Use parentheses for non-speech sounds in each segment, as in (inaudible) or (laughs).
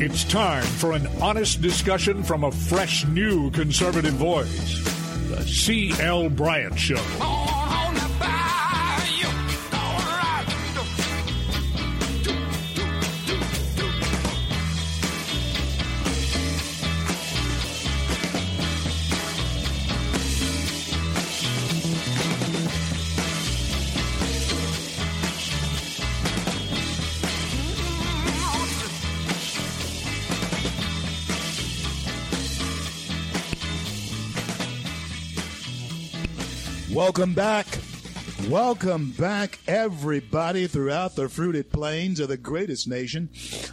It's time for an honest discussion from a fresh, new conservative voice. The C.L. Bryant Show. Welcome back. Welcome back, everybody, throughout the fruited plains of the greatest nation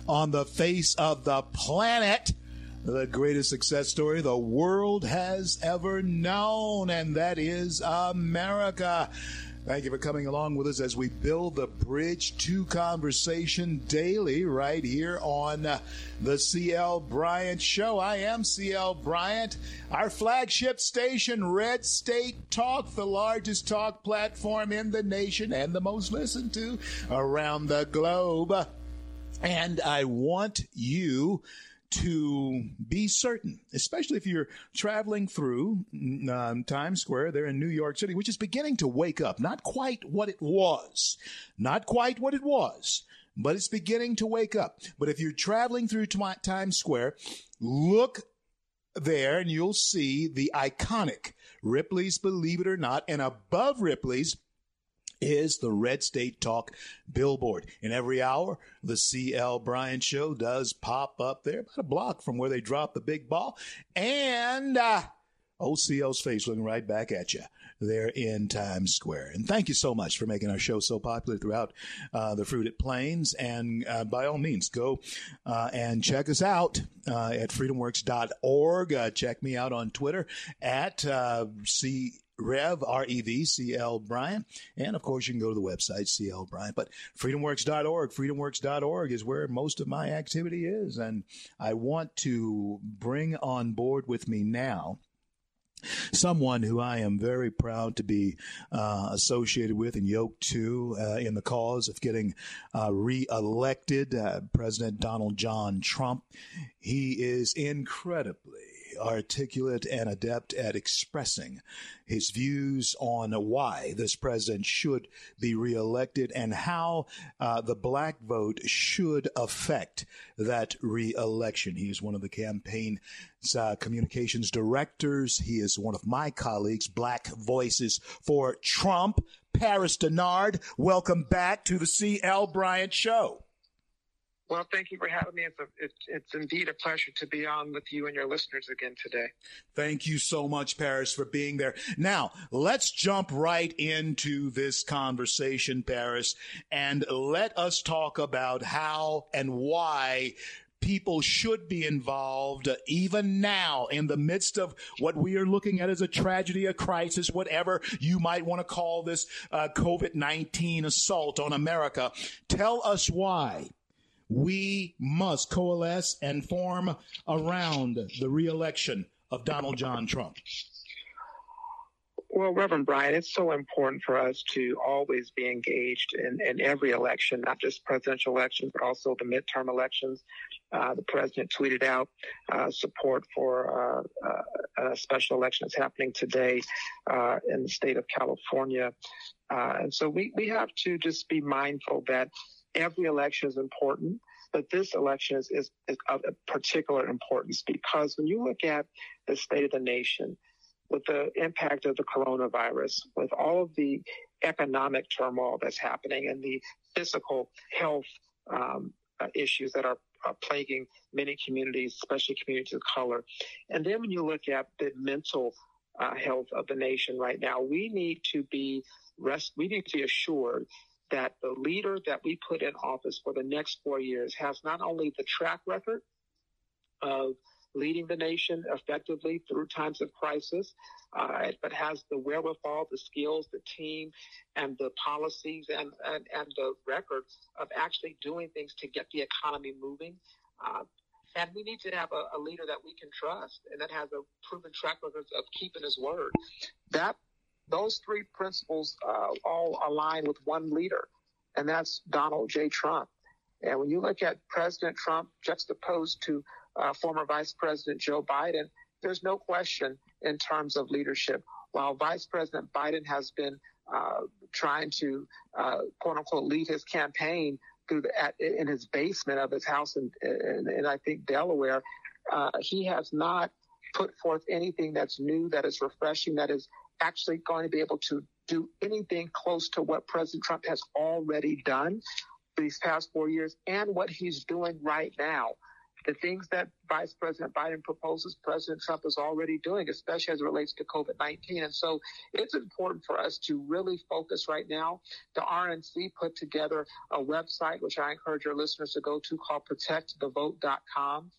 on the face of the planet. The greatest success story the world has ever known, and that is America. Thank you for coming along with us as we build the bridge to conversation daily right here on the CL Bryant Show. I am CL Bryant. Our flagship station, Red State Talk, the largest talk platform in the nation and the most listened to around the globe. And I want you to be certain, especially if you're traveling through um, Times Square there in New York City, which is beginning to wake up. Not quite what it was, not quite what it was, but it's beginning to wake up. But if you're traveling through Times Square, look there and you'll see the iconic Ripley's Believe It or Not, and above Ripley's is the Red State Talk billboard. In every hour, the CL Bryant Show does pop up there, about a block from where they drop the big ball. And uh, OCL's face looking right back at you there in Times Square. And thank you so much for making our show so popular throughout uh, the Fruited Plains. And uh, by all means, go uh, and check us out uh, at freedomworks.org. Uh, check me out on Twitter at uh, C. Rev, R-E-V, C-L Bryant. And of course, you can go to the website, C.L. Bryant. But freedomworks.org, freedomworks.org is where most of my activity is. And I want to bring on board with me now someone who I am very proud to be uh, associated with and yoked to uh, in the cause of getting uh, reelected, uh, President Donald John Trump. He is incredibly articulate and adept at expressing his views on why this president should be reelected and how uh, the black vote should affect that reelection. He is one of the campaign uh, communications directors. He is one of my colleagues, Black Voices for Trump. Paris Dennard, welcome back to the C.L. Bryant Show. Well, thank you for having me. It's, a, it, it's indeed a pleasure to be on with you and your listeners again today. Thank you so much, Paris, for being there. Now, let's jump right into this conversation, Paris, and let us talk about how and why people should be involved uh, even now in the midst of what we are looking at as a tragedy, a crisis, whatever you might want to call this uh, COVID-19 assault on America. Tell us why we must coalesce and form around the reelection of Donald John Trump? Well, Reverend Bryant, it's so important for us to always be engaged in, in every election, not just presidential elections, but also the midterm elections. Uh, the president tweeted out uh, support for uh, a special election that's happening today uh, in the state of California. Uh, and so we, we have to just be mindful that every election is important, but this election is, is, is of particular importance because when you look at the state of the nation, with the impact of the coronavirus, with all of the economic turmoil that's happening and the physical health um, uh, issues that are, are, plaguing many communities, especially communities of color. And then when you look at the mental uh, health of the nation right now, we need to be rest, we need to be assured that the leader that we put in office for the next four years has not only the track record of leading the nation effectively through times of crisis, uh, but has the wherewithal, the skills, the team, and the policies and, and, and the record of actually doing things to get the economy moving. Uh, and we need to have a, a, leader that we can trust and that has a proven track record of keeping his word. That those three principles uh, all align with one leader, and that's Donald J. Trump. And when you look at President Trump juxtaposed to uh, former Vice President Joe Biden, there's no question in terms of leadership. While Vice President Biden has been uh, trying to uh, quote unquote lead his campaign through the, at, in his basement of his house in, in, in I think Delaware, uh, he has not put forth anything that's new, that is refreshing, that is actually going to be able to do anything close to what President Trump has already done these past four years and what he's doing right now. The things that Vice President Biden proposes, President Trump is already doing, especially as it relates to COVID 19. And so it's important for us to really focus right now. The RNC put together a website, which I encourage your listeners to go to called protectthevote.com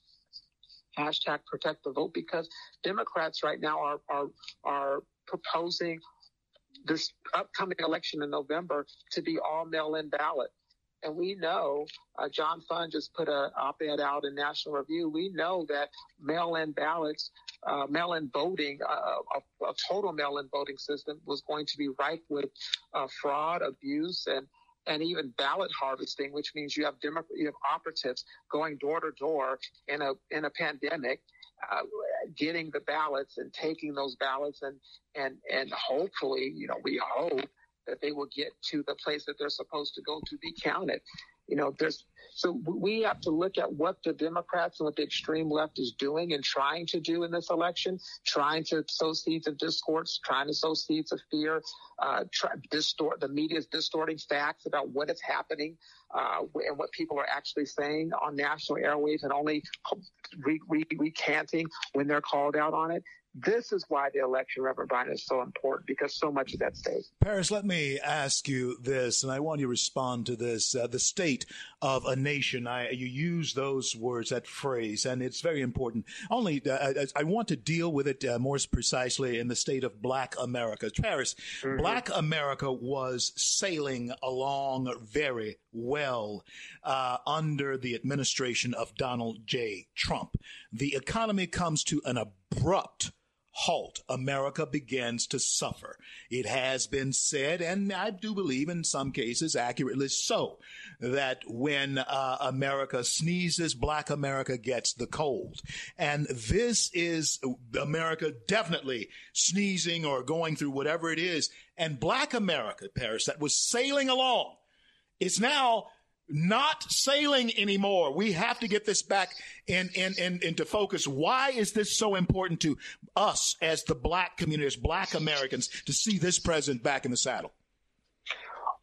hashtag protect the vote because Democrats right now are are are proposing this upcoming election in November to be all mail-in ballot. And we know, uh, John Fund just put an op-ed out in National Review. We know that mail-in ballots, uh, mail-in voting, uh, a, a, total mail-in voting system was going to be ripe with uh, fraud, abuse, and and even ballot harvesting, which means you have you have operatives going door to door in a in a pandemic uh, getting the ballots and taking those ballots and and and hopefully, you know, we hope that they will get to the place that they're supposed to go to be counted. You know, there's so we have to look at what the Democrats and what the extreme left is doing and trying to do in this election, trying to sow seeds of discourse, trying to sow seeds of fear, uh, try, distort the media is distorting facts about what is happening uh, and what people are actually saying on national airwaves and only re- re- recanting when they're called out on it. This is why the election, Reverend Bryant, is so important because so much is at stake. Paris, let me ask you this, and I want you to respond to this. Uh, the state of a nation, I, you use those words, that phrase, and it's very important. Only uh, I, I, want to deal with it uh, more precisely in the state of Black America. Paris, mm-hmm. Black America was sailing along very well uh, under the administration of Donald J. Trump. The economy comes to an abrupt halt, America begins to suffer. It has been said, and I do believe in some cases accurately so, that when uh, America sneezes, black America gets the cold. And this is America definitely sneezing or going through whatever it is. And black America, Paris, that was sailing along, is now not sailing anymore. We have to get this back in, in, in, into focus. Why is this so important to us as the black community, as black Americans, to see this president back in the saddle?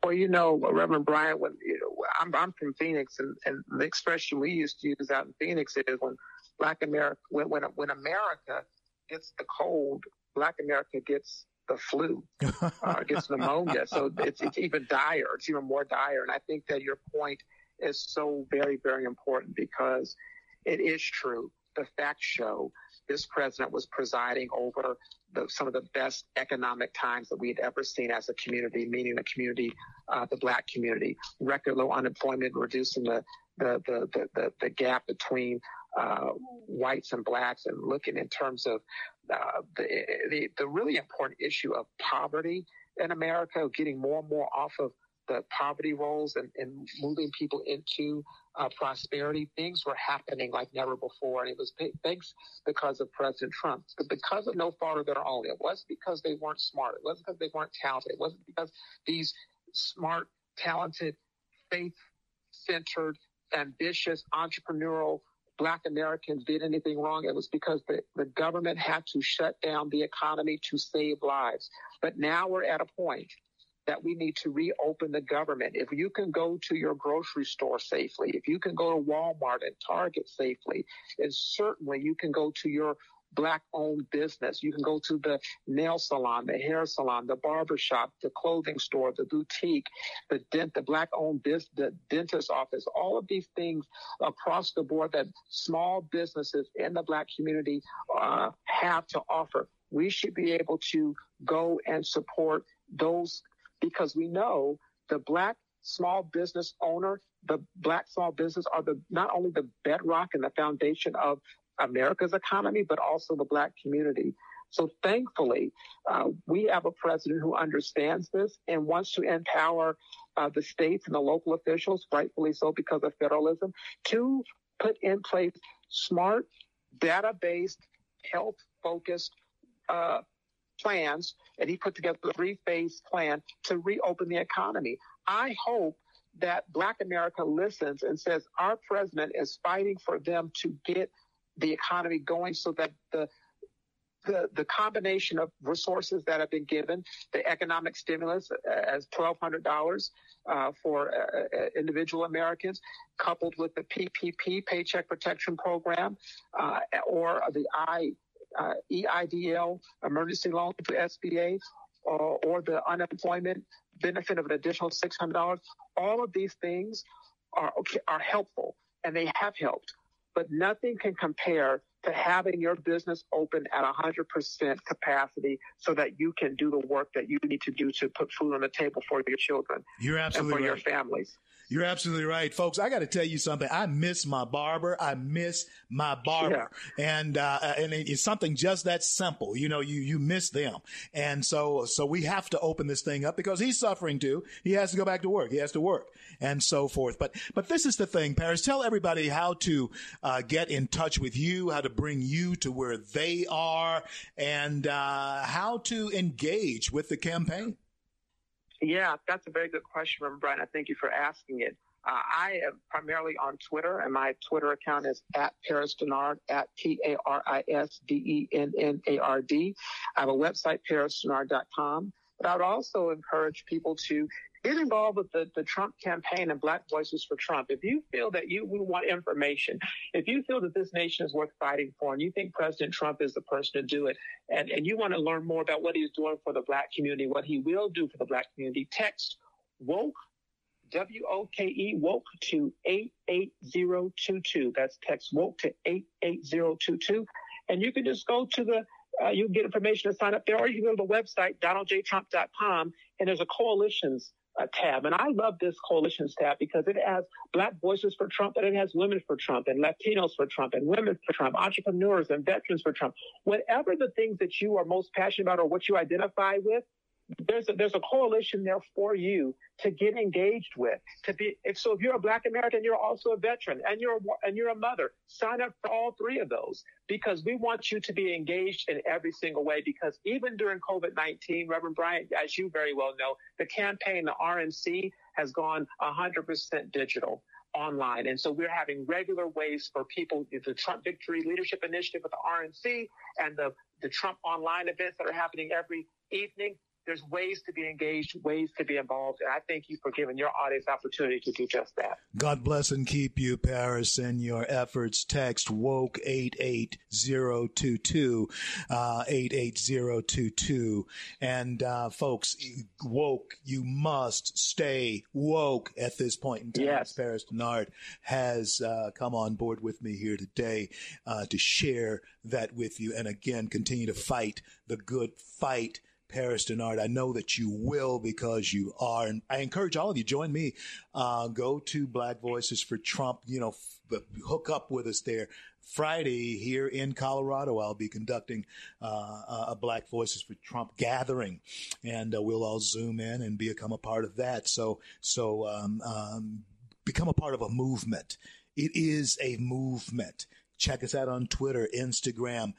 Well, you know, Reverend Bryant, when you know, I'm, I'm from Phoenix, and, and the expression we used to use out in Phoenix is when Black America, when when, when America gets the cold, Black America gets the flu, uh, gets pneumonia. So it's, it's even dire. It's even more dire. And I think that your point is so very, very important because it is true. The facts show this president was presiding over the, some of the best economic times that we had ever seen as a community, meaning the community, uh, the black community, record low unemployment, reducing the, the, the, the, the gap between uh, whites and blacks and looking in terms of uh, the, the, the really important issue of poverty in America, getting more and more off of the poverty rolls and, and moving people into uh, prosperity, things were happening like never before. And it was thanks because of President Trump, but because of no fault of their own. It wasn't because they weren't smart. It wasn't because they weren't talented. It wasn't because these smart, talented, faith centered, ambitious, entrepreneurial black Americans did anything wrong, it was because the, the government had to shut down the economy to save lives. But now we're at a point that we need to reopen the government. If you can go to your grocery store safely, if you can go to Walmart and Target safely, and certainly you can go to your black owned business. You can go to the nail salon, the hair salon, the barber shop, the clothing store, the boutique, the dent, the black owned business, the dentist office, all of these things across the board that small businesses in the black community uh, have to offer. We should be able to go and support those because we know the black small business owner, the black small business are the not only the bedrock and the foundation of America's economy, but also the black community. So thankfully, uh, we have a president who understands this and wants to empower uh, the states and the local officials, rightfully so because of federalism, to put in place smart, data-based, health-focused uh, plans, and he put together a three-phase plan to reopen the economy. I hope that Black America listens and says our president is fighting for them to get the economy going so that the the, the combination of resources that have been given, the economic stimulus uh, as $1,200 uh, for uh, uh, individual Americans, coupled with the PPP, Paycheck Protection Program, uh, or the I, uh, EIDL, emergency loan to SBA, or, or the unemployment benefit of an additional $600. All of these things are, are helpful, and they have helped but nothing can compare to having your business open at 100% capacity so that you can do the work that you need to do to put food on the table for your children You're absolutely and for right. your families. You're absolutely right, folks. I got to tell you something. I miss my barber. I miss my barber, yeah. and uh, and it's something just that simple. You know, you you miss them, and so so we have to open this thing up because he's suffering too. He has to go back to work. He has to work, and so forth. But but this is the thing, Paris. Tell everybody how to uh, get in touch with you, how to bring you to where they are, and uh, how to engage with the campaign. Yeah, that's a very good question, Reverend Bryant. I thank you for asking it. Uh, I am primarily on Twitter, and my Twitter account is at Paris Dennard, at P-A-R-I-S-D-E-N-N-A-R-D. I have a website, parisdenard.com. But I would also encourage people to get involved with the, the Trump campaign and Black Voices for Trump. If you feel that you want information, if you feel that this nation is worth fighting for and you think President Trump is the person to do it, and, and you want to learn more about what he's doing for the Black community, what he will do for the Black community, text woke, W O K E, woke to 88022. That's text woke to 88022. And you can just go to the uh, you can get information to sign up there, or you can go to the website, donaldjtrump.com, and there's a coalitions uh, tab. And I love this coalitions tab because it has Black Voices for Trump, and it has Women for Trump, and Latinos for Trump, and Women for Trump, entrepreneurs and veterans for Trump. Whatever the things that you are most passionate about or what you identify with, there's a, there's a coalition there for you to get engaged with. To be if so, if you're a Black American, you're also a veteran, and you're and you're a mother. Sign up for all three of those because we want you to be engaged in every single way. Because even during COVID-19, Reverend Bryant, as you very well know, the campaign, the RNC, has gone 100% digital online. And so we're having regular ways for people, the Trump Victory Leadership Initiative with the RNC and the, the Trump online events that are happening every evening there's ways to be engaged, ways to be involved. And I thank you for giving your audience opportunity to do just that. God bless and keep you, Paris, in your efforts. Text woke 88022, uh, 88022. And, uh, folks, woke, you must stay woke at this point in time. Yes. Paris Dennard has, uh, come on board with me here today, uh, to share that with you. And again, continue to fight the good fight Paris Dennard. I know that you will because you are. And I encourage all of you, join me. Uh, go to Black Voices for Trump, you know, f- hook up with us there. Friday here in Colorado, I'll be conducting uh, a Black Voices for Trump gathering, and uh, we'll all zoom in and become a part of that. So, so um, um, become a part of a movement. It is a movement. Check us out on Twitter, Instagram,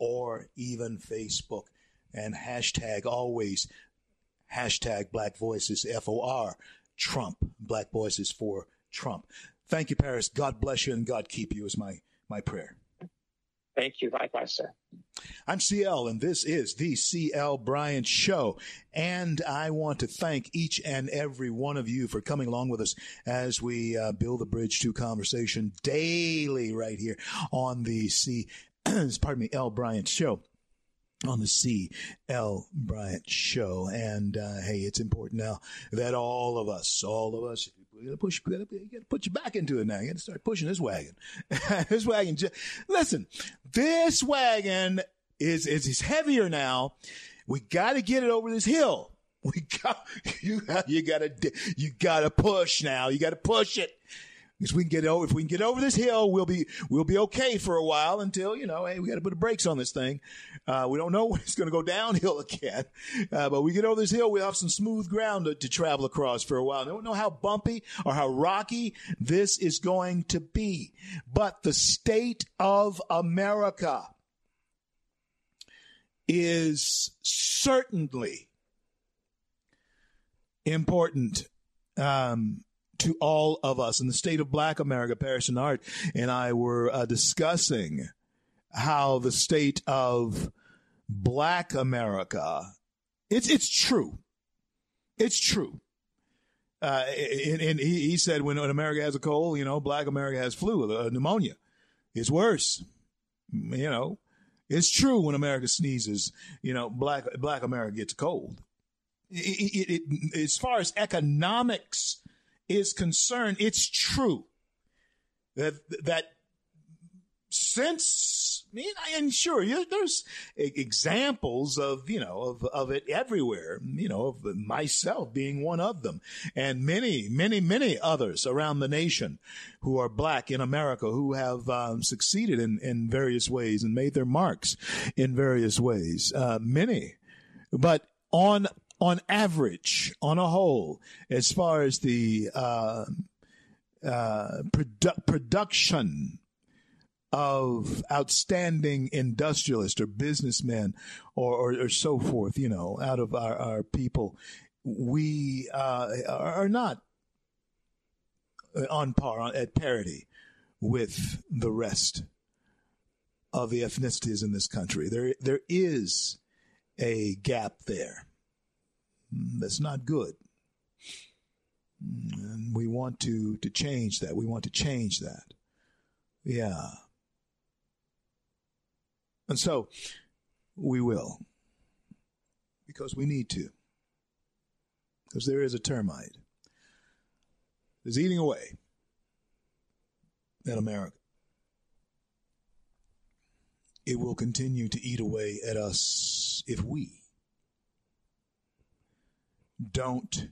or even Facebook and hashtag always hashtag black voices FOR Trump black voices for Trump. Thank you, Paris. God bless you and God keep you is my my prayer. Thank you. Likewise, sir. I'm CL, and this is the CL Bryant Show. And I want to thank each and every one of you for coming along with us as we uh, build a bridge to conversation daily right here on the C, (clears throat) pardon me, L Bryant Show on the C. L. Bryant Show. And uh, hey, it's important now that all of us, all of us, we gotta push, we gotta, we gotta put you back into it now. You gotta start pushing this wagon. (laughs) this wagon, just, listen, this wagon is, is, is heavier now. We gotta get it over this hill. We got, (laughs) you, you gotta, you gotta push now. You gotta push it. Because we can get over if we can get over this hill, we'll be we'll be okay for a while until you know, hey, we got to put the brakes on this thing. Uh, we don't know (laughs) when it's going to go downhill (laughs) again, uh, but we get over this hill, we'll have some smooth ground to, to travel across for a while. I don't know how bumpy or how rocky this is going to be, but the state of America is certainly important um, to all of us. In the state of Black America, Paris Dennard and I were uh, discussing how the state of Black America. It's it's true. It's true. Uh, and, and he, he, said when, America has a cold, you know, Black America has flu, uh, pneumonia. It's worse. You know, it's true when America sneezes. You know, Black Black America gets cold. It, it, it, as far as economics is concerned, it's true that that since I mean, sure, there's examples of you know of of it everywhere. You know, of myself being one of them, and many, many, many others around the nation who are black in America who have um, succeeded in in various ways and made their marks in various ways. Uh, many, but on on average, on a whole, as far as the uh, uh, produ- production of outstanding industrialists or businessmen or, or, or, so forth, you know, out of our, our people, we uh, are not on par, at parity with the rest of the ethnicities in this country. There, there is a gap there. Mm, that's not good. Mm, and we want to, to change that. We want to change that. Yeah. And so we will. Because we need to. Because there is a termite. It's eating away at America. It will continue to eat away at us if we don't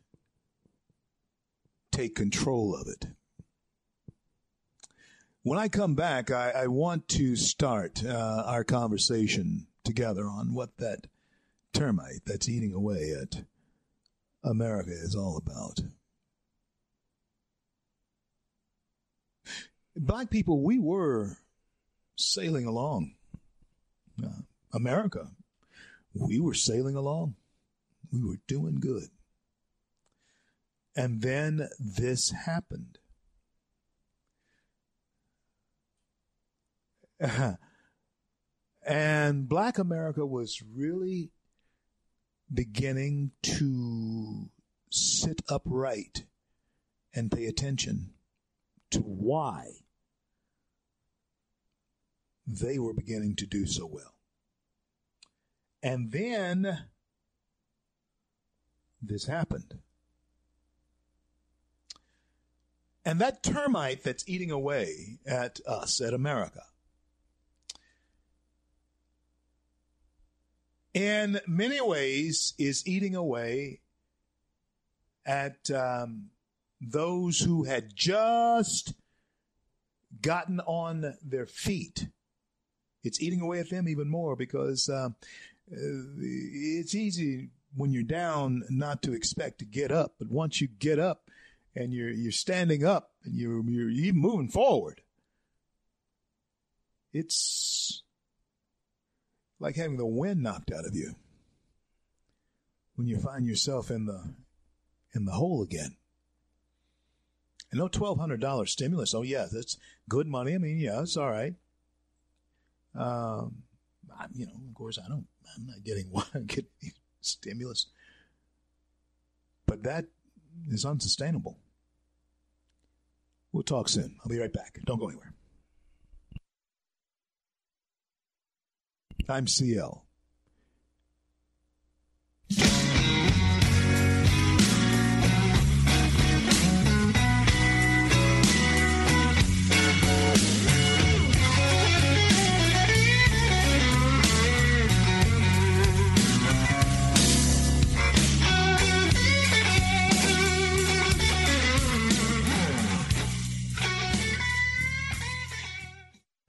take control of it. When I come back, I, I want to start uh, our conversation together on what that termite that's eating away at America is all about. Black people, we were sailing along. Uh, America, we were sailing along. We were doing good. And then this happened. (laughs) and Black America was really beginning to sit upright and pay attention to why they were beginning to do so well. And then this happened. And that termite that's eating away at us, at America, in many ways is eating away at um, those who had just gotten on their feet. It's eating away at them even more because uh, it's easy when you're down not to expect to get up, but once you get up and you're you're standing up and you're you're even moving forward, it's like having the wind knocked out of you when you find yourself in the in the hole again. And no twelve hundred dollar stimulus. Oh yeah, that's good money. I mean, yeah, it's all right. Um, I, you know, of course, I don't. I'm not getting (laughs) one. Stimulus. But that is unsustainable. We'll talk soon. I'll be right back. Don't go anywhere. I'm CL.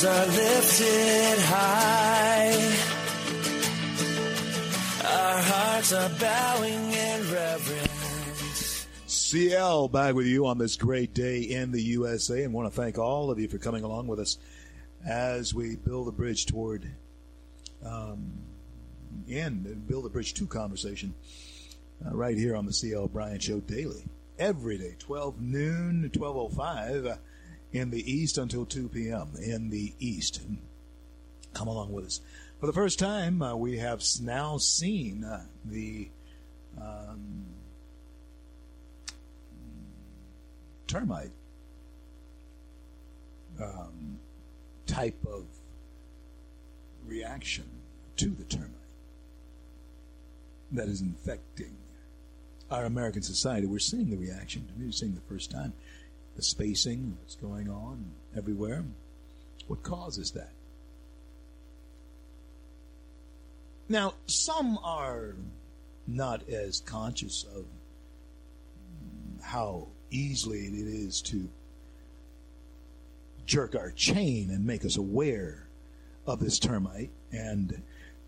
Hands are lifted high. Our hearts are bowing in reverence. CL back with you on this great day in the USA and want to thank all of you for coming along with us as we build a bridge toward um, build a bridge to conversation uh, right here on the CL Bryant Show daily. Every day, 12 noon to 12.05 uh, in the East until 2 p.m. in the East. Come along with us. For the first time, uh, we have now seen uh, the um, termite um, type of reaction to the termite that is infecting our American society. We're seeing the reaction. We're seeing the first time the spacing, what's going on everywhere. What causes that? Now, some are not as conscious of how easily it is to jerk our chain and make us aware of this termite and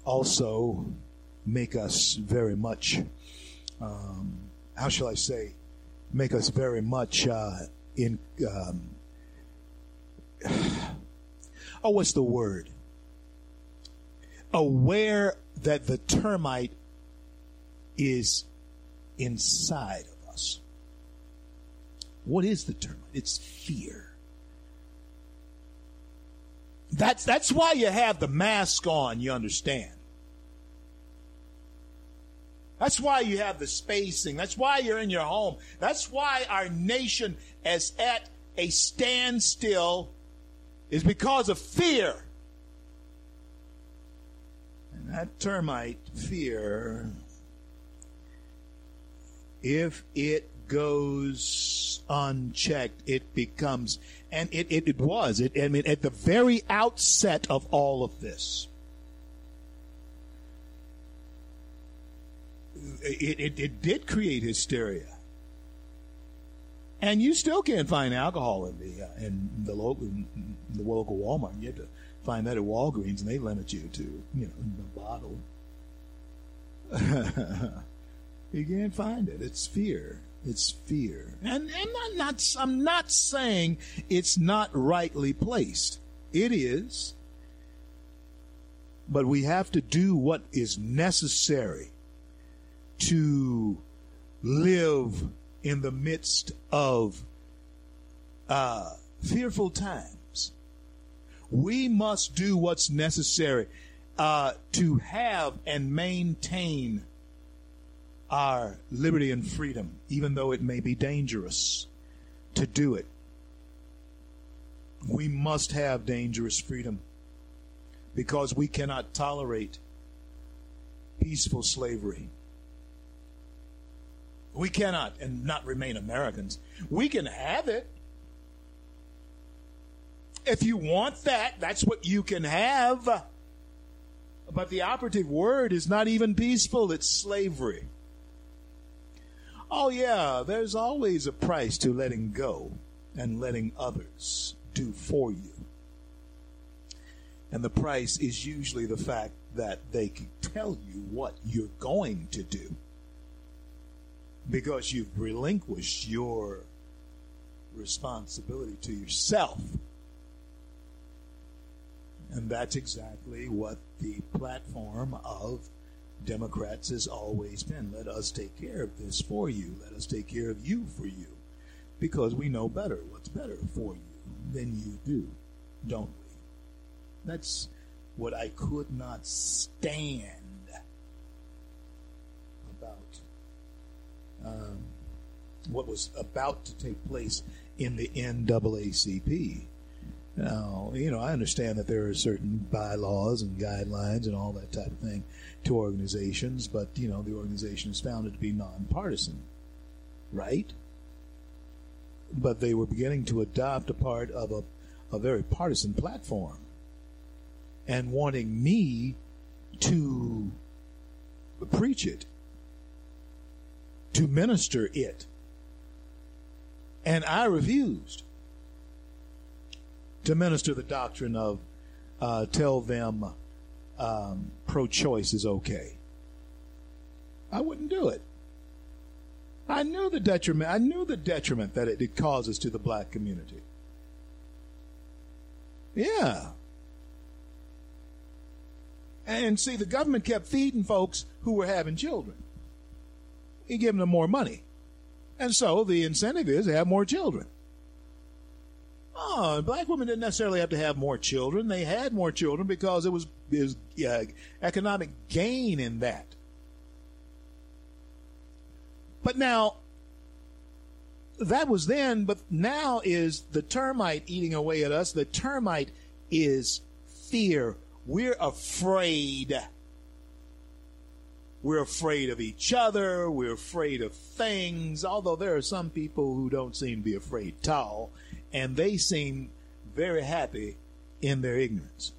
also make us very much, um, how shall I say, make us very much uh, in, um, (sighs) oh, what's the word? Aware that the termite is inside of us. What is the termite? It's fear. That's that's why you have the mask on, you understand. That's why you have the spacing. That's why you're in your home. That's why our nation is at a standstill is because of fear. And that termite fear if it goes unchecked, it becomes, and it, it, it was, it, I mean, at the very outset of all of this, it, it, it did create hysteria. And you still can't find alcohol in the uh, in the local in the local Walmart. You have to find that at Walgreens, and they limit you to you know the bottle. (laughs) you can't find it. It's fear. It's fear. And and I'm not I'm not saying it's not rightly placed. It is. But we have to do what is necessary to live in the midst of uh, fearful times. We must do what's necessary uh, to have and maintain our liberty and freedom, even though it may be dangerous to do it. We must have dangerous freedom because we cannot tolerate peaceful slavery. We cannot and not remain Americans. We can have it. If you want that, that's what you can have. But the operative word is not even peaceful, it's slavery. Oh, yeah, there's always a price to letting go and letting others do for you. And the price is usually the fact that they can tell you what you're going to do because you've relinquished your responsibility to yourself. And that's exactly what the platform of Democrats has always been. Let us take care of this for you. Let us take care of you for you. Because we know better what's better for you than you do, don't we? That's what I could not stand about um, what was about to take place in the NAACP. Now, you know, I understand that there are certain bylaws and guidelines and all that type of thing to organizations, but, you know, the organization is founded to be nonpartisan, right? But they were beginning to adopt a part of a, a very partisan platform and wanting me to preach it, to minister it. And I refused to minister the doctrine of uh, tell them um, pro choice is okay. I wouldn't do it. I knew the detriment. I knew the detriment that it, it causes to the black community. Yeah. And see, the government kept feeding folks who were having children. He giving them more money. And so the incentive is to have more children. Oh, black women didn't necessarily have to have more children. They had more children because it was, it was uh, economic gain in that. But now, that was then, but now is the termite eating away at us. The termite is fear. We're afraid. We're afraid of each other. We're afraid of things. Although there are some people who don't seem to be afraid at all, and they seem very happy in their ignorance.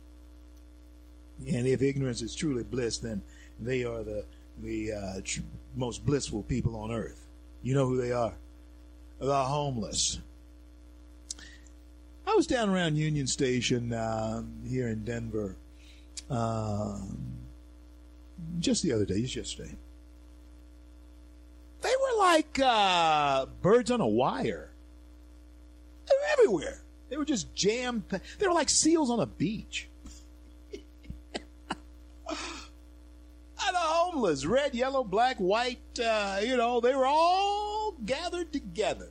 And if ignorance is truly bliss, then they are the the uh, tr- most blissful people on earth. You know who they are? The homeless. I was down around Union Station uh, here in Denver um, just the other day, just yesterday. They were like uh, birds on a wire. They were everywhere. They were just jammed. They were like seals on a beach. (laughs) The homeless, red, yellow, black, white, uh, you know, they were all gathered together,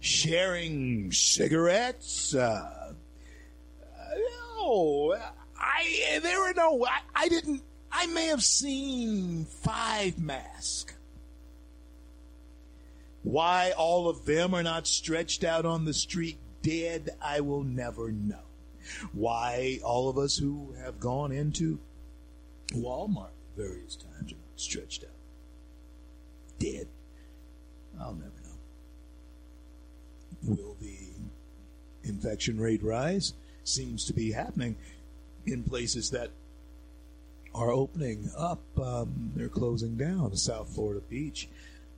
sharing cigarettes. Uh, no, I there were no. I, I didn't. I may have seen five masks. Why all of them are not stretched out on the street dead, I will never know. Why all of us who have gone into Walmart various times are not stretched out dead, I'll never know. Will the infection rate rise? Seems to be happening in places that are opening up. Um, they're closing down. South Florida Beach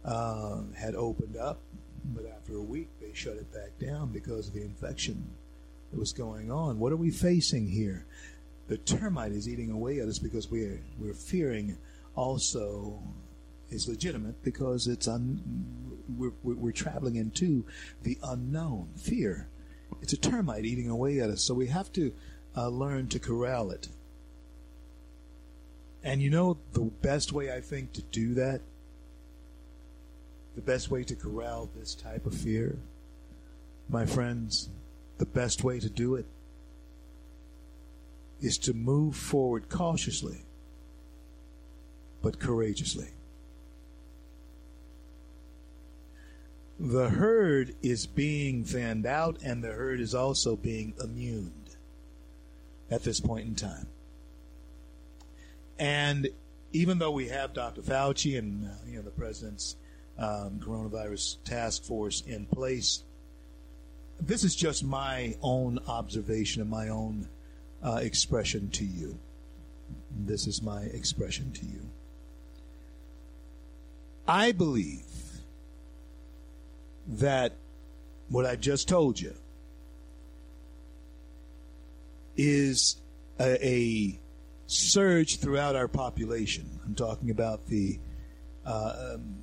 uh, had opened up, but after a week they shut it back down because of the infection that was going on. What are we facing here? The termite is eating away at us because we're we're fearing also is legitimate because it's un, we're, we're, traveling into the unknown fear. It's a termite eating away at us, so we have to uh, learn to corral it. And you know the best way I think to do that? The best way to corral this type of fear? My friends, the best way to do it is to move forward cautiously, but courageously. The herd is being fanned out, and the herd is also being immuned at this point in time. And even though we have Dr. Fauci and uh, you know the president's um, coronavirus task force in place, this is just my own observation and my own uh, expression to you. This is my expression to you. I believe that what I just told you is a, a surge throughout our population. I'm talking about the uh, um,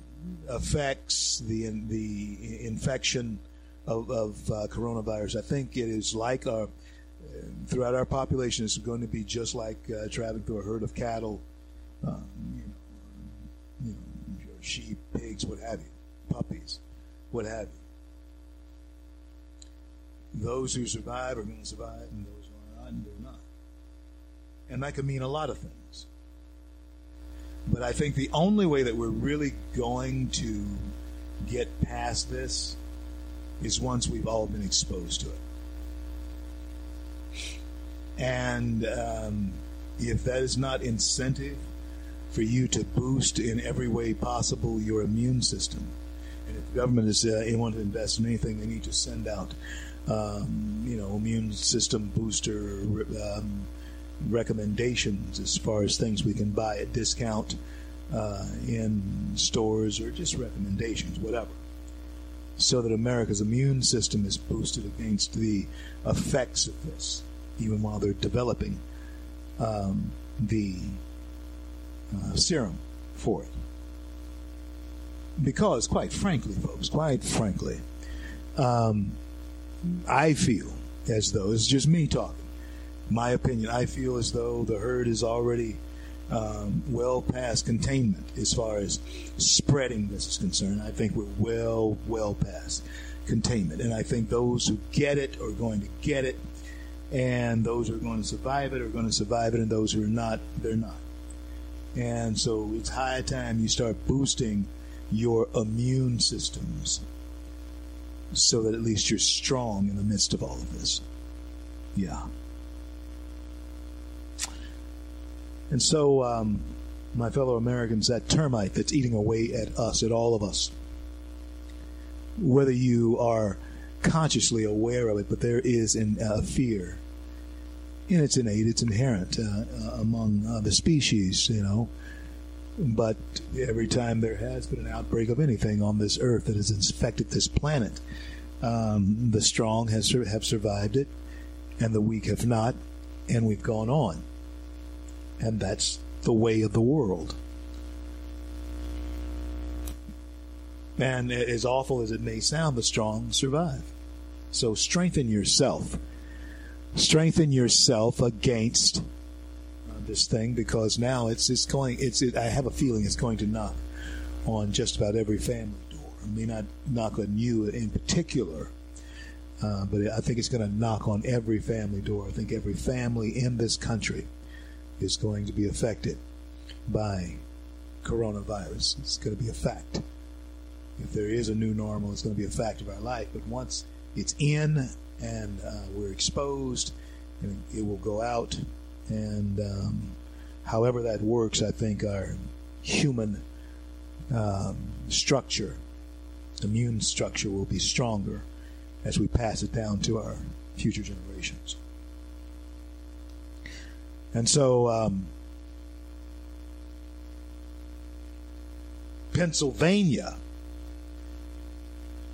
effects, the the infection of, of uh, coronavirus. I think it is like our throughout our population. It's going to be just like uh, traveling through a herd of cattle, um, you, know, you know, sheep, pigs, what have you, puppies, what have you. Those who survive are going to survive, and those who are not, they're not. And that could mean a lot of things. But I think the only way that we're really going to get past this is once we've all been exposed to it. And um, if that is not incentive for you to boost in every way possible your immune system, and if the government is uh, want to invest in anything, they need to send out, um, you know, immune system booster um, recommendations as far as things we can buy at discount uh, in stores or just recommendations, whatever so that America's immune system is boosted against the effects of this, even while they're developing um, the uh, serum for it. Because, quite frankly, folks, quite frankly, um, I feel as though, it's just me talking, my opinion, I feel as though the herd is already um, well past containment as far as spreading this is concerned. I think we're well, well past containment. And I think those who get it are going to get it, and those who are going to survive it are going to survive it, and those who are not, they're not. And so it's high time you start boosting your immune systems so that at least you're strong in the midst of all of this. Yeah. And so, um, my fellow Americans, that termite that's eating away at us, at all of us, whether you are consciously aware of it, but there is a uh, fear, and it's innate, it's inherent uh, uh, among the species, you know. But every time there has been an outbreak of anything on this earth that has infected this planet, um, the strong has have survived it, and the weak have not, and we've gone on and that's the way of the world. And as awful as it may sound, the strong survive. So strengthen yourself. Strengthen yourself against uh, this thing because now it's it's going. It's it, I have a feeling it's going to knock on just about every family door. It may not knock on you in particular, uh, but I think it's going to knock on every family door. I think every family in this country is going to be affected by coronavirus. It's going to be a fact. If there is a new normal, it's going to be a fact of our life. But once it's in and uh, we're exposed, it will go out. And um, however that works, I think our human um, structure, immune structure, will be stronger as we pass it down to our future generations. And so, um, Pennsylvania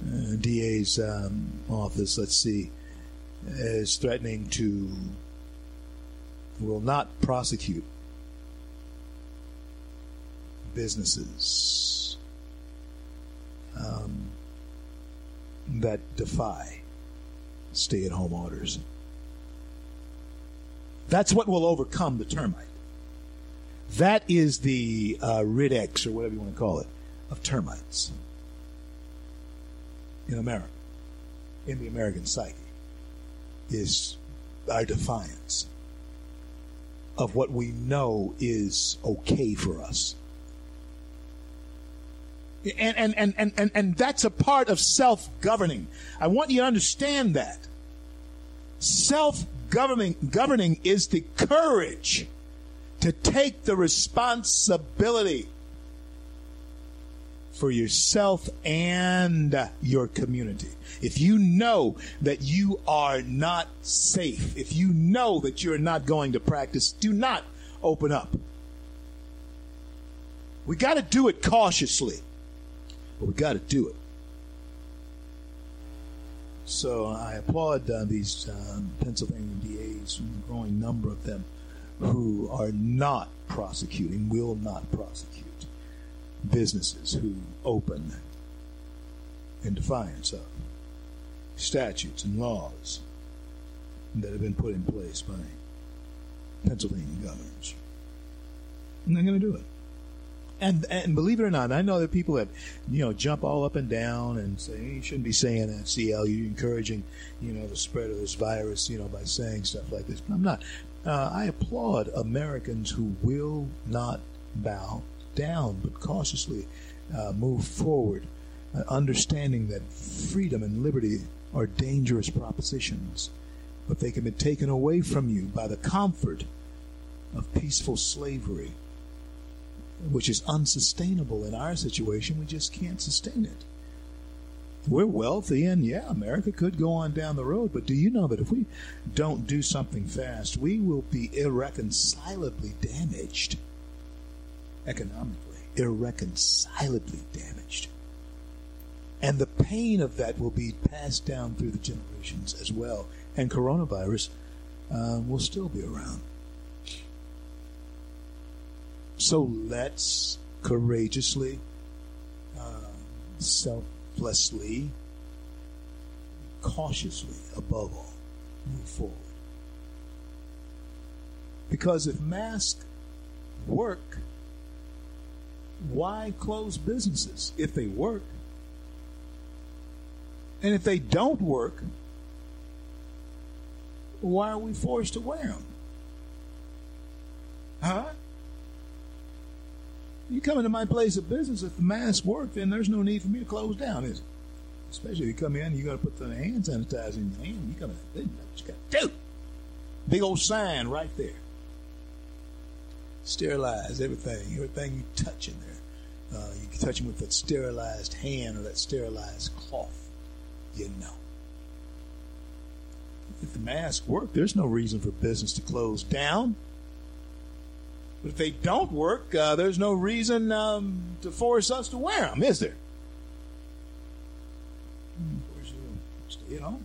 uh, DA's um, office, let's see, is threatening to will not prosecute businesses um, that defy stay-at-home orders. That's what will overcome the termite. That is the uh, or whatever you want to call it, of termites in America, in the American psyche, is our defiance of what we know is okay for us. And, and, and, and, and, and that's a part of self governing. I want you to understand that. Self governing, governing is the courage to take the responsibility for yourself and your community. If you know that you are not safe, if you know that you're not going to practice, do not open up. We got to do it cautiously, but we got to do it. So I applaud uh, these um, Pennsylvania DAs, a growing number of them, who are not prosecuting, will not prosecute businesses who open in defiance of statutes and laws that have been put in place by Pennsylvania governors. And they're going to do it and and believe it or not, I know that people that you know jump all up and down and say you shouldn't be saying that. CL, you're encouraging you know the spread of this virus, you know, by saying stuff like this. But I'm not. Uh, I applaud Americans who will not bow down, but cautiously uh, move forward, uh, understanding that freedom and liberty are dangerous propositions, but they can be taken away from you by the comfort of peaceful slavery, which is unsustainable in our situation. We just can't sustain it. We're wealthy, and yeah, America could go on down the road, but do you know that if we don't do something fast, we will be irreconcilably damaged economically, irreconcilably damaged. And the pain of that will be passed down through the generations as well. And coronavirus uh, will still be around. So let's courageously, uh, selflessly, cautiously, above all, move forward. Because if masks work, why close businesses if they work? And if they don't work, why are we forced to wear them? Huh? You come into my place of business, if the masks work, then there's no need for me to close down, is it? Especially if you come in, you got to put the hand sanitizer in your hand. You in, you know what you got to do. Big old sign right there. Sterilize everything, everything you touch in there. Uh, you can touch them with that sterilized hand or that sterilized cloth. You know. If the masks work, there's no reason for business to close down. But if they don't work, uh, there's no reason um, to force us to wear them, is there? Stay at home.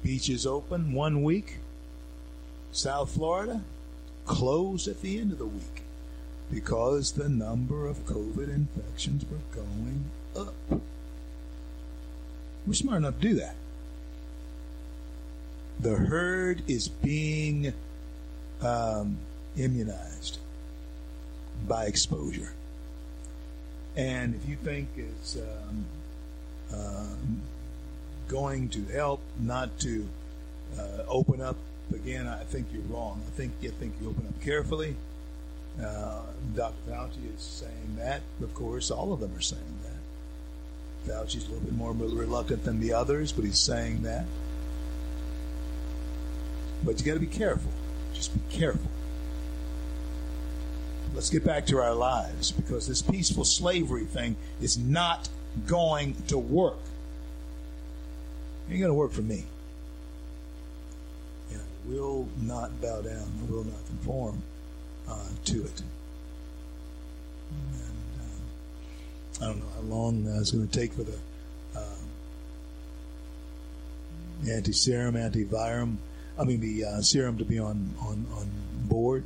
Beaches open one week. South Florida closed at the end of the week because the number of COVID infections were going up. We're smart enough to do that. The herd is being um, immunized by exposure. And if you think it's um, um, going to help not to uh, open up again, I think you're wrong. I think you think you open up carefully. Uh, Dr. Fauci is saying that. Of course, all of them are saying that. Fauci's a little bit more reluctant than the others, but he's saying that. But you got to be careful. Just be careful. Let's get back to our lives because this peaceful slavery thing is not going to work. It ain't going to work for me. I will not bow down. Will not conform uh, to it. And um, I don't know how long uh, it's going to take for the uh, anti-serum, antivirum, I mean the uh, serum to be on, on, on board.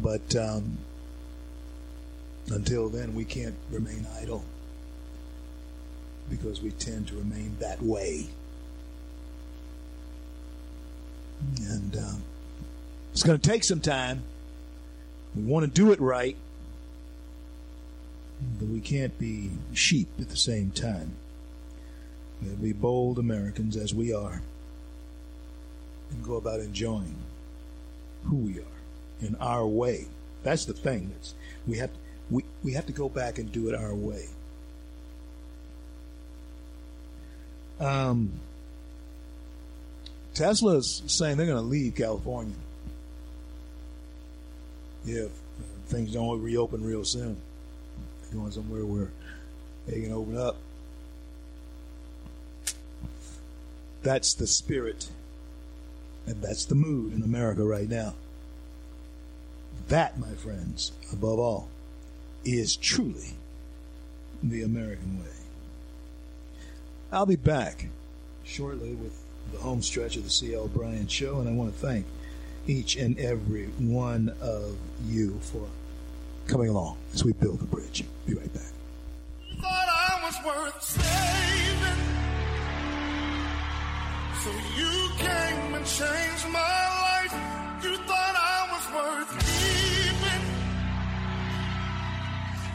But um, until then, we can't remain idle because we tend to remain that way. And um, it's going to take some time. We want to do it right, but we can't be sheep at the same time. We'll be bold Americans as we are and go about enjoying who we are in our way. That's the thing. That's, we have we, we have to go back and do it our way. Um, Tesla's saying they're going to leave California if things don't reopen real soon. They're going somewhere where they can open up. That's the spirit, and that's the mood in America right now. That, my friends, above all, is truly the American way. I'll be back shortly with the home stretch of the C.L. Bryant Show, and I want to thank each and every one of you for coming along as we build the bridge. Be right back. So you came and changed my life. You thought I was worth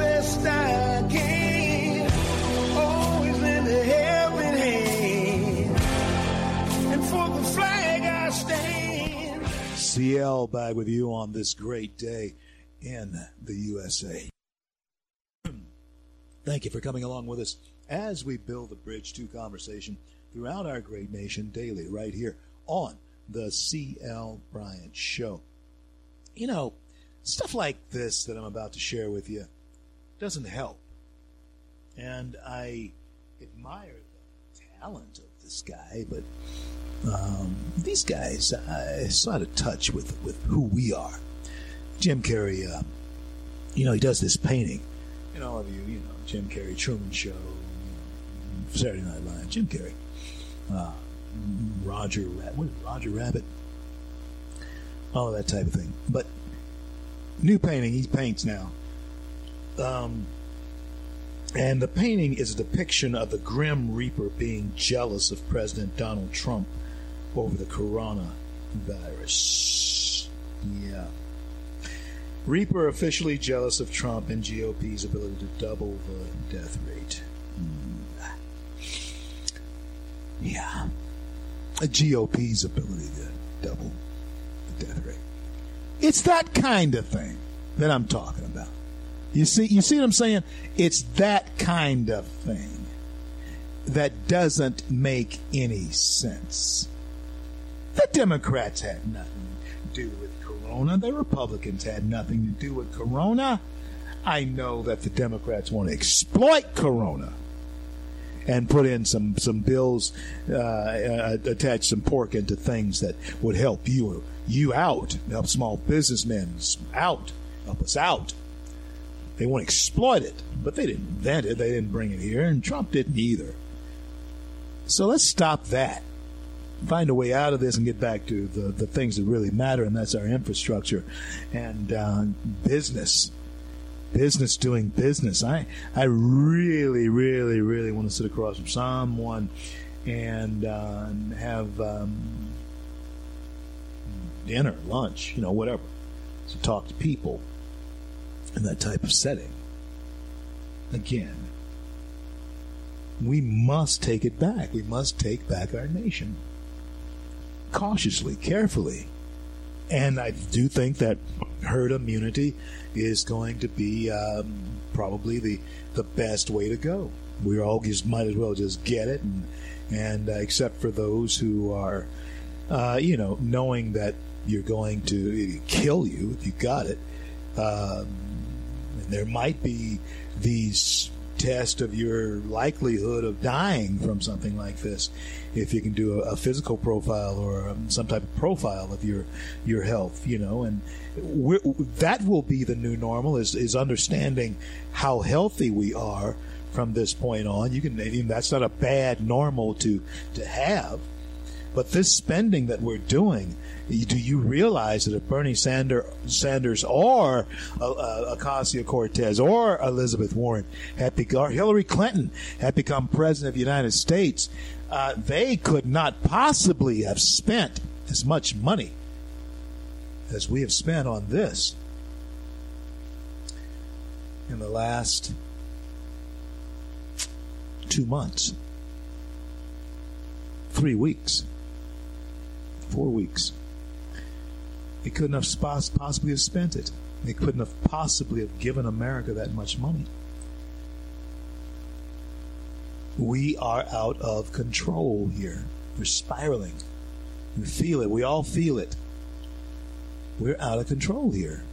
Best I can, always in the hand. And for the flag I stand. CL back with you on this great day in the USA. (clears throat) Thank you for coming along with us as we build the bridge to conversation throughout our great nation daily, right here on the CL Bryant Show. You know, stuff like this that I'm about to share with you doesn't help. And I admire the talent of this guy, but um, these guys, I so out of touch with, with who we are. Jim Carrey, uh, you know, he does this painting. And all of you, you know, Jim Carrey, Truman Show, you know, Saturday Night Live, Jim Carrey, uh, Roger Rabbit, what is Roger Rabbit, all of that type of thing. But new painting, he paints now. Um, and the painting is a depiction of the Grim Reaper being jealous of President Donald Trump over the coronavirus. Yeah. Reaper officially jealous of Trump and GOP's ability to double the death rate. Hmm. Yeah. A GOP's ability to double the death rate. It's that kind of thing that I'm talking about. You see, you see what I'm saying? It's that kind of thing that doesn't make any sense. The Democrats had nothing to do with Corona. The Republicans had nothing to do with Corona. I know that the Democrats want to exploit Corona and put in some some bills, uh, uh, attach some pork into things that would help you you out, help small businessmen out, help us out. They want to exploit it, but they didn't invent it. They didn't bring it here, and Trump didn't either. So let's stop that. Find a way out of this and get back to the, the things that really matter, and that's our infrastructure and uh, business. Business doing business. I I really, really, really want to sit across from someone and, uh, have um, dinner, lunch, you know, whatever, to talk to people in that type of setting. Again, we must take it back. We must take back our nation cautiously, carefully. And I do think that herd immunity is going to be um, probably the the best way to go. We all just might as well just get it, and and uh, except for those who are, uh, you know, knowing that you're going to kill you if you got it. Um, there might be these tests of your likelihood of dying from something like this if you can do a, a physical profile or um, some type of profile of your your health you know and that will be the new normal is is understanding how healthy we are from this point on. You can that's not a bad normal to to have but this spending that we're doing, do you realize that if Bernie Sander, Sanders or uh, uh, Ocasio Cortez or Elizabeth Warren had or Hillary Clinton had become president of the United States, uh, they could not possibly have spent as much money as we have spent on this in the last two months, three weeks four weeks. They couldn't have possibly have spent it. They couldn't have possibly have given America that much money. We are out of control here. We're spiraling. We feel it. We all feel it. We're out of control here.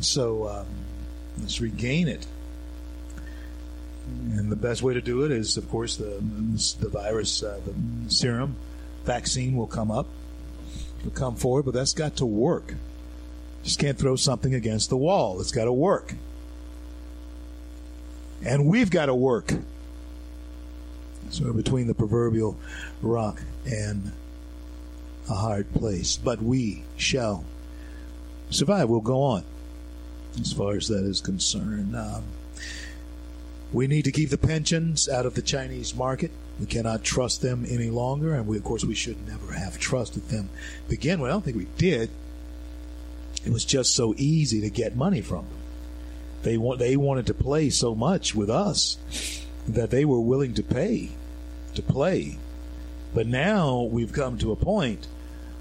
So, um, Let's regain it. And the best way to do it is, of course, the the virus, uh, the serum vaccine will come up, come forward, but that's got to work. Just can't throw something against the wall. It's got to work. And we've got to work. So between the proverbial rock and a hard place. But we shall survive. We'll go on as far as that is concerned. Um, we need to keep the pensions out of the Chinese market. We cannot trust them any longer, and we, of course, we should never have trusted them. Begin with, I don't think we did. It was just so easy to get money from them. They want they wanted to play so much with us that they were willing to pay to play. But now we've come to a point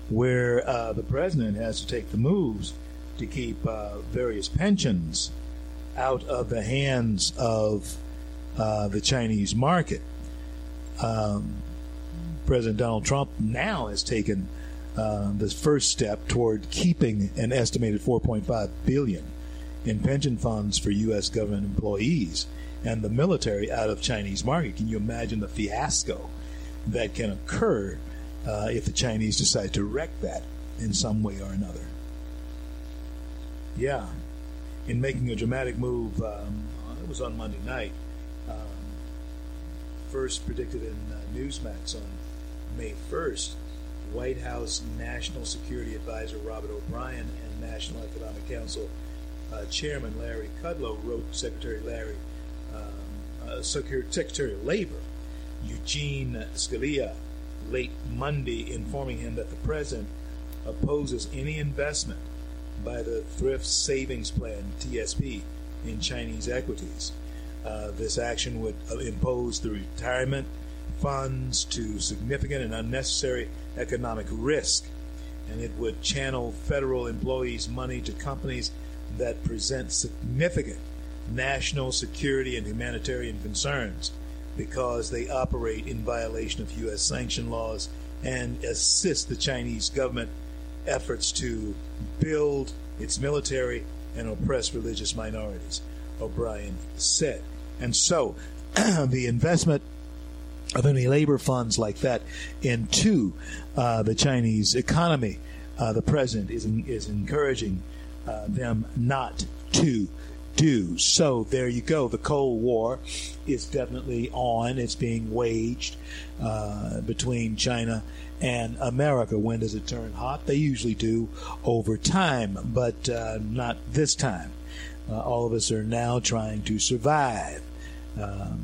where uh, the president has to take the moves to keep uh, various pensions out of the hands of uh, the Chinese market. Um, President Donald Trump now has taken uh, the first step toward keeping an estimated 4.5 billion in pension funds for U.S. government employees and the military out of Chinese market. Can you imagine the fiasco that can occur uh, if the Chinese decide to wreck that in some way or another? Yeah, in making a dramatic move, um, it was on Monday night. Um, first predicted in uh, Newsmax on May 1st, White House National Security Advisor Robert O'Brien and National Economic Council uh, Chairman Larry Kudlow wrote Secretary Larry, um, uh, Secretary of Labor, Eugene Scalia, late Monday, informing him that the president opposes any investment by the Thrift Savings Plan (TSP) in Chinese equities. Uh, this action would uh, impose the retirement funds to significant and unnecessary economic risk, and it would channel federal employees' money to companies that present significant national security and humanitarian concerns because they operate in violation of U.S. sanction laws and assist the Chinese government efforts to build its military and oppress religious minorities, O'Brien said. And so (clears throat) the investment of any labor funds like that into uh, the Chinese economy, uh, the president is, is encouraging uh, them not to do. So there you go. The Cold War is definitely on. It's being waged uh, between China and America. When does it turn hot? They usually do over time, but uh, not this time. Uh, all of us are now trying to survive um,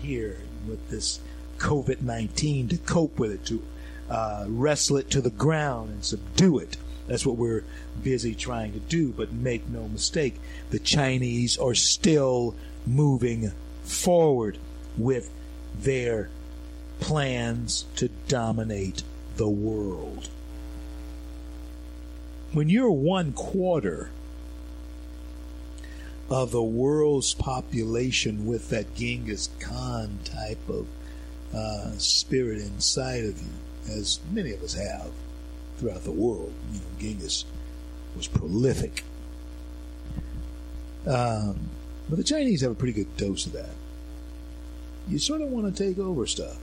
here with this COVID 19 to cope with it, to uh, wrestle it to the ground and subdue it. That's what we're busy trying to do. But make no mistake, the Chinese are still moving forward with their plans to dominate the world. When you're one quarter of the world's population with that Genghis Khan type of uh, spirit inside of you, as many of us have throughout the world, you know, Genghis was prolific. Um, but the Chinese have a pretty good dose of that. You sort of want to take over stuff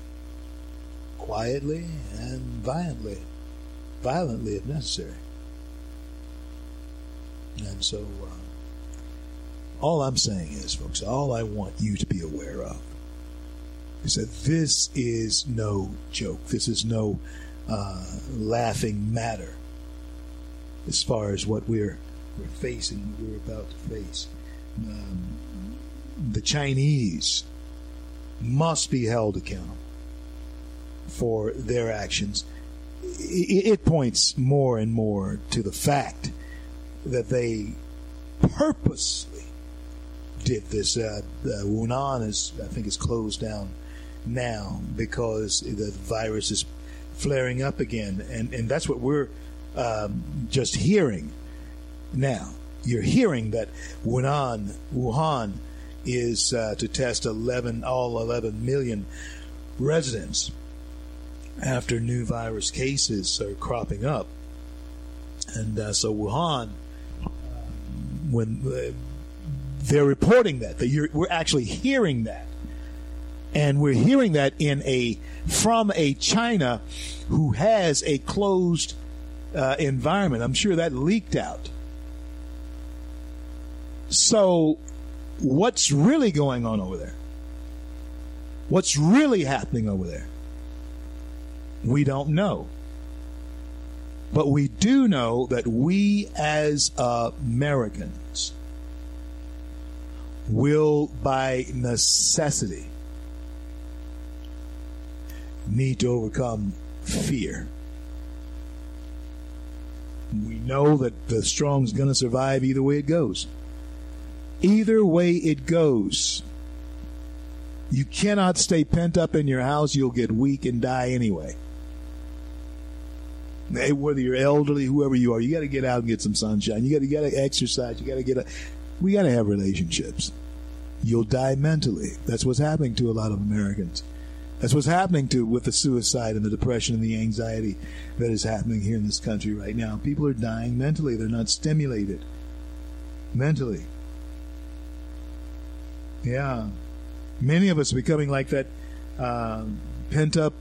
quietly and violently, violently if necessary. And so, uh, all I'm saying is, folks, all I want you to be aware of is that this is no joke. This is no uh, laughing matter as far as what we're we're facing, what we're about to face. Um, the Chinese must be held accountable for their actions. It, points more and more to the fact that they purposely did this. Uh, uh, Wuhan is, I think, is closed down now because the virus is flaring up again, and and that's what we're um, just hearing now. You're hearing that Wuhan, Wuhan is uh, to test 11, all 11 million residents after new virus cases are cropping up. And uh, so Wuhan, when uh, they're reporting that. that we're actually hearing that. And we're hearing that in a from a China who has a closed uh, environment. I'm sure that leaked out. So, what's really going on over there? What's really happening over there? We don't know. But we do know that we as Americans will, by necessity, need to overcome fear. We know that the strong's going to survive either way it goes. Either way it goes. You cannot stay pent up in your house. You'll get weak and die anyway. Whether you're elderly, whoever you are, you got to get out and get some sunshine. You got to get to exercise. You got to get a. We got to have relationships. You'll die mentally. That's what's happening to a lot of Americans. That's what's happening to with the suicide and the depression and the anxiety that is happening here in this country right now. People are dying mentally. They're not stimulated mentally. Yeah. Many of us are becoming like that uh, pent up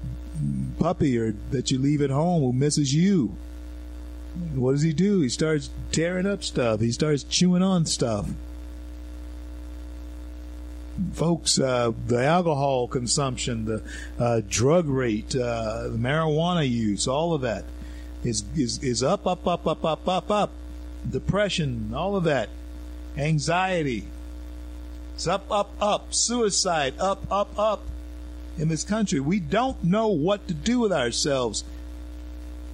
puppy or that you leave at home who misses you. What does he do? He starts tearing up stuff. He starts chewing on stuff. Folks, uh, the alcohol consumption, the uh, drug rate, uh, the marijuana use, all of that is, is is up, up, up, up, up, up, up. Depression, all of that, anxiety, it's up, up, up. Suicide, up, up, up. In this country, we don't know what to do with ourselves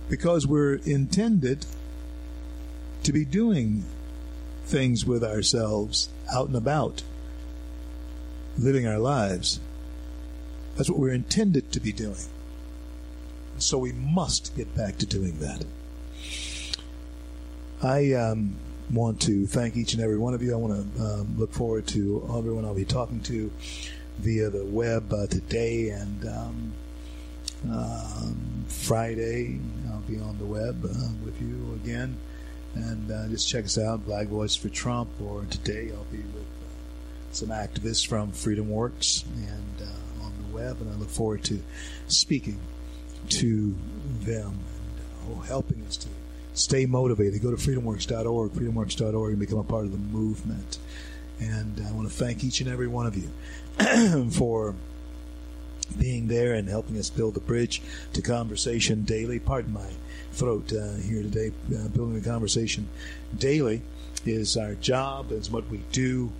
because we're intended to be doing things with ourselves out and about, living our lives. That's what we're intended to be doing. So we must get back to doing that. I um, want to thank each and every one of you. I want to um, look forward to everyone I'll be talking to via the web uh, today and um, um, Friday. I'll be on the web uh, with you again. And uh, just check us out, Black Voice for Trump, or today I'll be with uh, some activists from Freedom Works and uh, on the web. And I look forward to speaking to them and uh, helping us to stay motivated. Go to freedomworks.org, freedomworks.org, and become a part of the movement. And I want to thank each and every one of you (clears throat) for being there and helping us build the bridge to conversation daily. Pardon my throat uh, here today. Uh, building the conversation daily is our job, is what we do.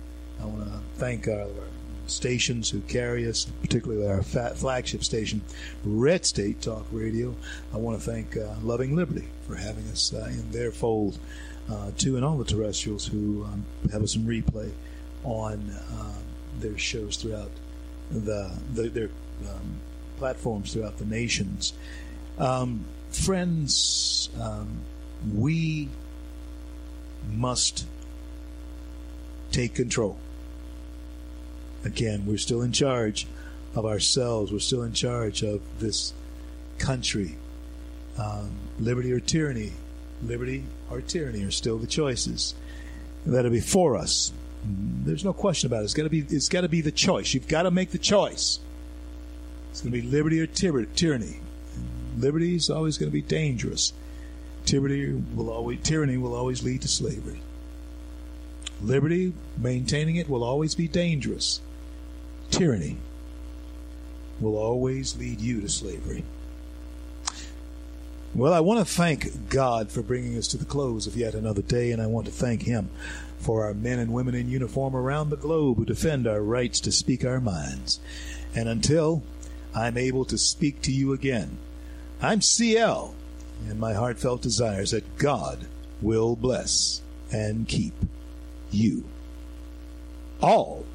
I want to thank our, our stations who carry us, particularly our flagship station, Red State Talk Radio. I want to thank uh, Loving Liberty for having us uh, in their fold, uh, too, and all the terrestrials who um, have us in replay on uh, their shows throughout the, the their um, platforms throughout the nations. Um, friends, um, we must take control. Again, we're still in charge of ourselves. We're still in charge of this country. Um, liberty or tyranny, liberty or tyranny are still the choices that are before us. There's no question about it. It's got to be. It's got to be the choice. You've got to make the choice. It's going to be liberty or tyr- tyranny. Liberty is always going to be dangerous. Tyranny will always tyranny will always lead to slavery. Liberty, maintaining it, will always be dangerous. Tyranny will always lead you to slavery. Well, I want to thank God for bringing us to the close of yet another day, and I want to thank Him for our men and women in uniform around the globe who defend our rights to speak our minds. And until I'm able to speak to you again, I'm CL, and my heartfelt desires that God will bless and keep you all.